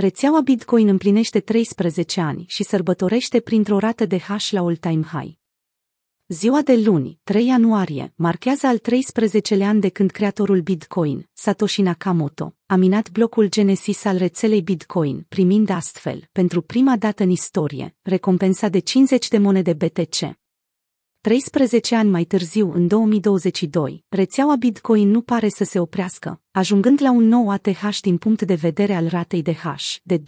Rețeaua Bitcoin împlinește 13 ani și sărbătorește printr-o rată de hash la all-time high. Ziua de luni, 3 ianuarie, marchează al 13-lea an de când creatorul Bitcoin, Satoshi Nakamoto, a minat blocul Genesis al rețelei Bitcoin, primind astfel, pentru prima dată în istorie, recompensa de 50 de monede BTC. 13 ani mai târziu, în 2022, rețeaua Bitcoin nu pare să se oprească, ajungând la un nou ATH din punct de vedere al ratei de hash, de 207,5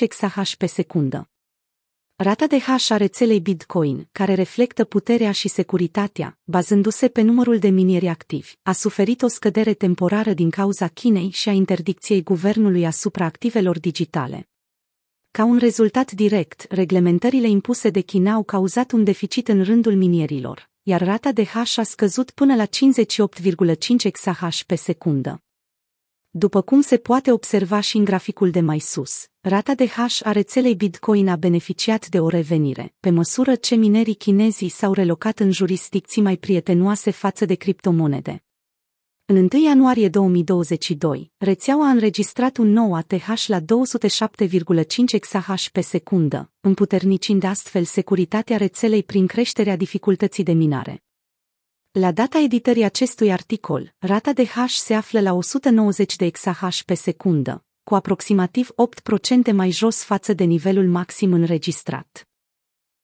exahash pe secundă. Rata de hash a rețelei Bitcoin, care reflectă puterea și securitatea, bazându-se pe numărul de minieri activi, a suferit o scădere temporară din cauza Chinei și a interdicției guvernului asupra activelor digitale. Ca un rezultat direct, reglementările impuse de China au cauzat un deficit în rândul minierilor, iar rata de hash a scăzut până la 58,5 exahash pe secundă. După cum se poate observa și în graficul de mai sus, rata de hash a rețelei Bitcoin a beneficiat de o revenire, pe măsură ce minerii chinezii s-au relocat în jurisdicții mai prietenoase față de criptomonede. În 1 ianuarie 2022, rețeaua a înregistrat un nou ATH la 207,5 exahash pe secundă, împuternicind astfel securitatea rețelei prin creșterea dificultății de minare. La data editării acestui articol, rata de hash se află la 190 de exahash pe secundă, cu aproximativ 8% mai jos față de nivelul maxim înregistrat.